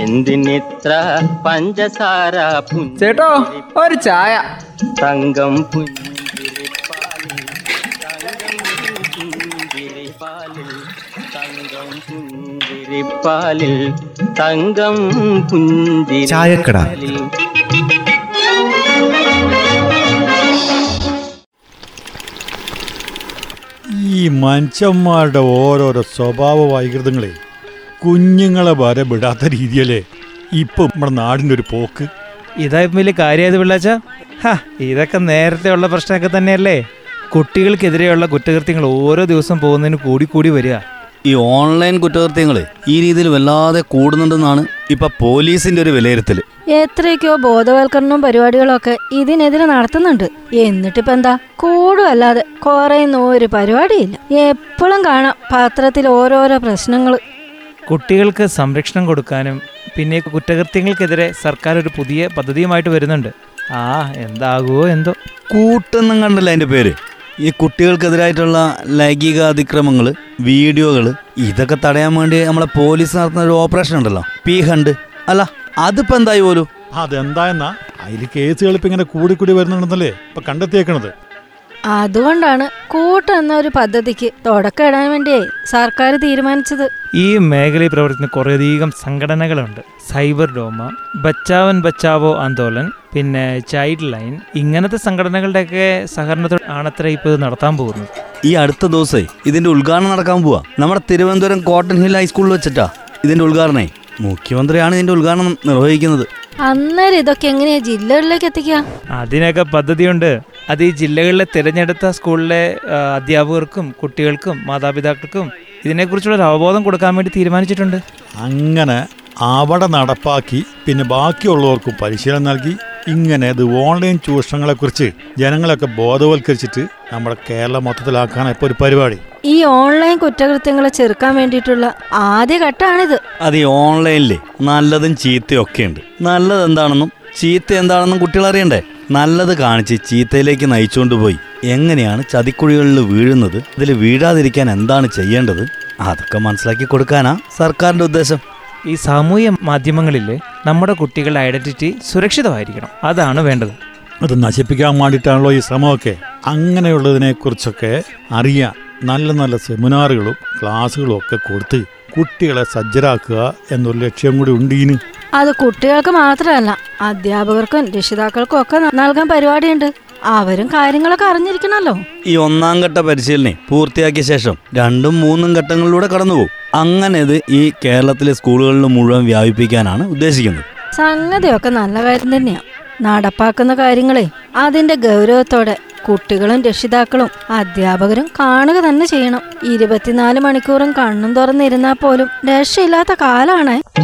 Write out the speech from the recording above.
എന്തിനിത്ര പഞ്ചസാര ചേട്ടോ ഒരു ചായ തങ്കം പുഞ്ചിരിപ്പാലിൽ തങ്കം പുഞ്ചിരിപ്പാലിൽ തങ്കം. പുഞ്ചിരിപ്പാലിൽ ഈ മനുഷ്യന്മാരുടെ ഓരോരോ സ്വഭാവ വൈകൃതങ്ങളെ കുഞ്ഞുങ്ങളെ വരെ വിടാത്ത രീതിയല്ലേ? ഇപ്പം നമ്മുടെ നാടിന്റെ ഒരു പോക്ക്. ഇതാ വലിയ കാര്യമായത് പിള്ളാച്ച. ഹാ ഇതൊക്കെ നേരത്തെ ഉള്ള പ്രശ്നമൊക്കെ തന്നെയല്ലേ? കുട്ടികൾക്കെതിരെയുള്ള കുറ്റകൃത്യങ്ങൾ ഓരോ ദിവസം പോകുന്നതിന് കൂടി കൂടി വരിക. ഈ ഓൺലൈൻ കുറ്റകൃത്യങ്ങൾ ഈ രീതിയിൽ വല്ലാതെ കൂടുന്നുണ്ടെന്നാണ് ഇപ്പൊ പോലീസിന്റെ ഒരു വിലയിരുത്തൽ എത്രയൊക്കെയോ ബോധവൽക്കരണവും പരിപാടികളും ഒക്കെ ഇതിനെതിരെ നടത്തുന്നുണ്ട്. എന്നിട്ടിപ്പോ എന്താ? കൂടുമല്ലാതെ കുറയുന്ന ഒരു പരിപാടിയില്ല. എപ്പോഴും കാണാം പത്രത്തിൽ ഓരോരോ പ്രശ്നങ്ങൾ കുട്ടികൾക്ക് സംരക്ഷണം കൊടുക്കാനും പിന്നെ കുറ്റകൃത്യങ്ങൾക്കെതിരെ സർക്കാർ ഒരു പുതിയ പദ്ധതിയുമായിട്ട് വരുന്നുണ്ട്. ആ എന്താകുമോ എന്തോ. കൂട്ടെന്നും കണ്ടല്ല അതിന്റെ പേര്. ഈ കുട്ടികൾക്കെതിരായിട്ടുള്ള ലൈംഗിക അതിക്രമങ്ങൾ വീഡിയോകൾ ഇതൊക്കെ തടയാൻ വേണ്ടി നമ്മളെ പോലീസ് നടത്തുന്ന ഒരു ഓപ്പറേഷൻ ഉണ്ടല്ലോ. P hunt. അല്ല അതിപ്പോ എന്തായി പോലും? അതെന്തായെന്നാ? അതിൽ കേസുകൾ ഇപ്പം ഇങ്ങനെ കൂടിക്കൂടി കൂടി വരുന്നുണ്ടെന്നല്ലേ ഇപ്പം കണ്ടെത്തിയേക്കണത്. അതുകൊണ്ടാണ് കൂട്ട് എന്ന ഒരു പദ്ധതിക്ക് തുടക്കം ഇടാൻ വേണ്ടിയേ സർക്കാർ തീരുമാനിച്ചത്. ഈ മേഖലയിൽ പ്രവർത്തിക്കുന്ന കുറേയധികം സംഘടനകളുണ്ട്. സൈബർ ഡോമ ബച്ചാവൻ ബച്ചാവോ ആന്തോലൻ പിന്നെ ചൈൽഡ് ലൈൻ ഇങ്ങനത്തെ സംഘടനകളുടെയൊക്കെ സഹകരണത്തോടെ ആണത്ര ഇപ്പോൾ ഇത് നടത്താൻ പോകുന്നത്. ഈ അടുത്ത ദിവസേ ഇതിന്റെ ഉദ്ഘാടനം നടക്കാൻ പോവാ. നമ്മുടെ തിരുവനന്തപുരം കോട്ടൺ ഹിൽ ഹൈസ്കൂളിൽ വെച്ചിട്ടാ ഇതിന്റെ ഉദ്ഘാടനേ. മുഖ്യമന്ത്രിയാണ് ഇതിന്റെ ഉദ്ഘാടനം നിർവഹിക്കുന്നത്. അന്നേരം ഇതൊക്കെ എങ്ങനെയാ ജില്ലകളിലേക്ക് എത്തിക്കുക അതിനൊക്കെ പദ്ധതിയുണ്ട്. അത് ഈ ജില്ലകളിലെ തിരഞ്ഞെടുത്ത സ്കൂളിലെ അധ്യാപകർക്കും കുട്ടികൾക്കും മാതാപിതാക്കൾക്കും ഇതിനെക്കുറിച്ചുള്ള ഒരു അവബോധം കൊടുക്കാൻ വേണ്ടി തീരുമാനിച്ചിട്ടുണ്ട്. അങ്ങനെ അവിടെ നടപ്പാക്കി പിന്നെ ബാക്കിയുള്ളവർക്കും പരിശീലനം നൽകി. ഇങ്ങനെ ഇത് ഓൺലൈൻ ചൂഷണങ്ങളെക്കുറിച്ച് ജനങ്ങളൊക്കെ ബോധവൽക്കരിച്ചിട്ട് നമ്മുടെ കേരളം മൊത്തത്തിലാക്കാൻ ഇപ്പോൾ ഒരു പരിപാടി. ഈ ഓൺലൈൻ കുറ്റകൃത്യങ്ങളെ ചെറുക്കാൻ വേണ്ടിയിട്ടുള്ള ആദ്യ ഘട്ടമാണിത്. അത് ഈ ഓൺലൈനിൽ നല്ലതും ചീത്തയും ഒക്കെ ഉണ്ട് നല്ലത് എന്താണെന്നും ചീത്ത എന്താണെന്നും കുട്ടികൾ അറിയണ്ടേ? നല്ലത് കാണിച്ച് ചീത്തയിലേക്ക് നയിച്ചുകൊണ്ട് പോയി. എങ്ങനെയാണ് ചതിക്കുഴികളിൽ വീഴുന്നത്? ഇതിൽ വീഴാതിരിക്കാൻ എന്താണ് ചെയ്യേണ്ടത്? അതൊക്കെ മനസ്സിലാക്കി കൊടുക്കാനാ സർക്കാരിന്റെ ഉദ്ദേശം. ഈ സാമൂഹ്യ മാധ്യമങ്ങളിൽ നമ്മുടെ കുട്ടികളുടെ ഐഡന്റിറ്റി സുരക്ഷിതമായിരിക്കണം. അതാണ് വേണ്ടത്. അത് നശിപ്പിക്കാൻ വേണ്ടിയിട്ടാണല്ലോ ഈ ശ്രമമൊക്കെ. അങ്ങനെയുള്ളതിനെ കുറിച്ചൊക്കെ അറിയാൻ നല്ല നല്ല സെമിനാറുകളും ക്ലാസ്സുകളും ഒക്കെ കൊടുത്ത് കുട്ടികളെ സജ്ജരാക്കുക എന്നൊരു ലക്ഷ്യം കൂടി ഉണ്ട് ഇനി അത് കുട്ടികൾക്ക് മാത്രമല്ല അധ്യാപകർക്കും രക്ഷിതാക്കൾക്കും ഒക്കെ നൽകാൻ പരിപാടിയുണ്ട്. അവരും കാര്യങ്ങളൊക്കെ അറിഞ്ഞിരിക്കണല്ലോ. ഈ ഒന്നാം ഘട്ട പരിശീലനം പൂർത്തിയാക്കിയ ശേഷം രണ്ടും മൂന്നും ഘട്ടങ്ങളിലൂടെ കടന്നുപോകും. അങ്ങനെ ഇത് ഈ കേരളത്തിലെ സ്കൂളുകളിൽ മുഴുവൻ വ്യാപിപ്പിക്കാനാണ് ഉദ്ദേശിക്കുന്നത്. സംഗതിയൊക്കെ നല്ല കാര്യം തന്നെയാണ് നടപ്പാക്കുന്ന കാര്യങ്ങളെ അതിന്റെ ഗൗരവത്തോടെ കുട്ടികളും രക്ഷിതാക്കളും അധ്യാപകരും കാണുക തന്നെ ചെയ്യണം. ഇരുപത്തിനാല് മണിക്കൂറും കണ്ണും തുറന്നിരുന്നാൽ പോലും രക്ഷയില്ലാത്ത കാലാണ്.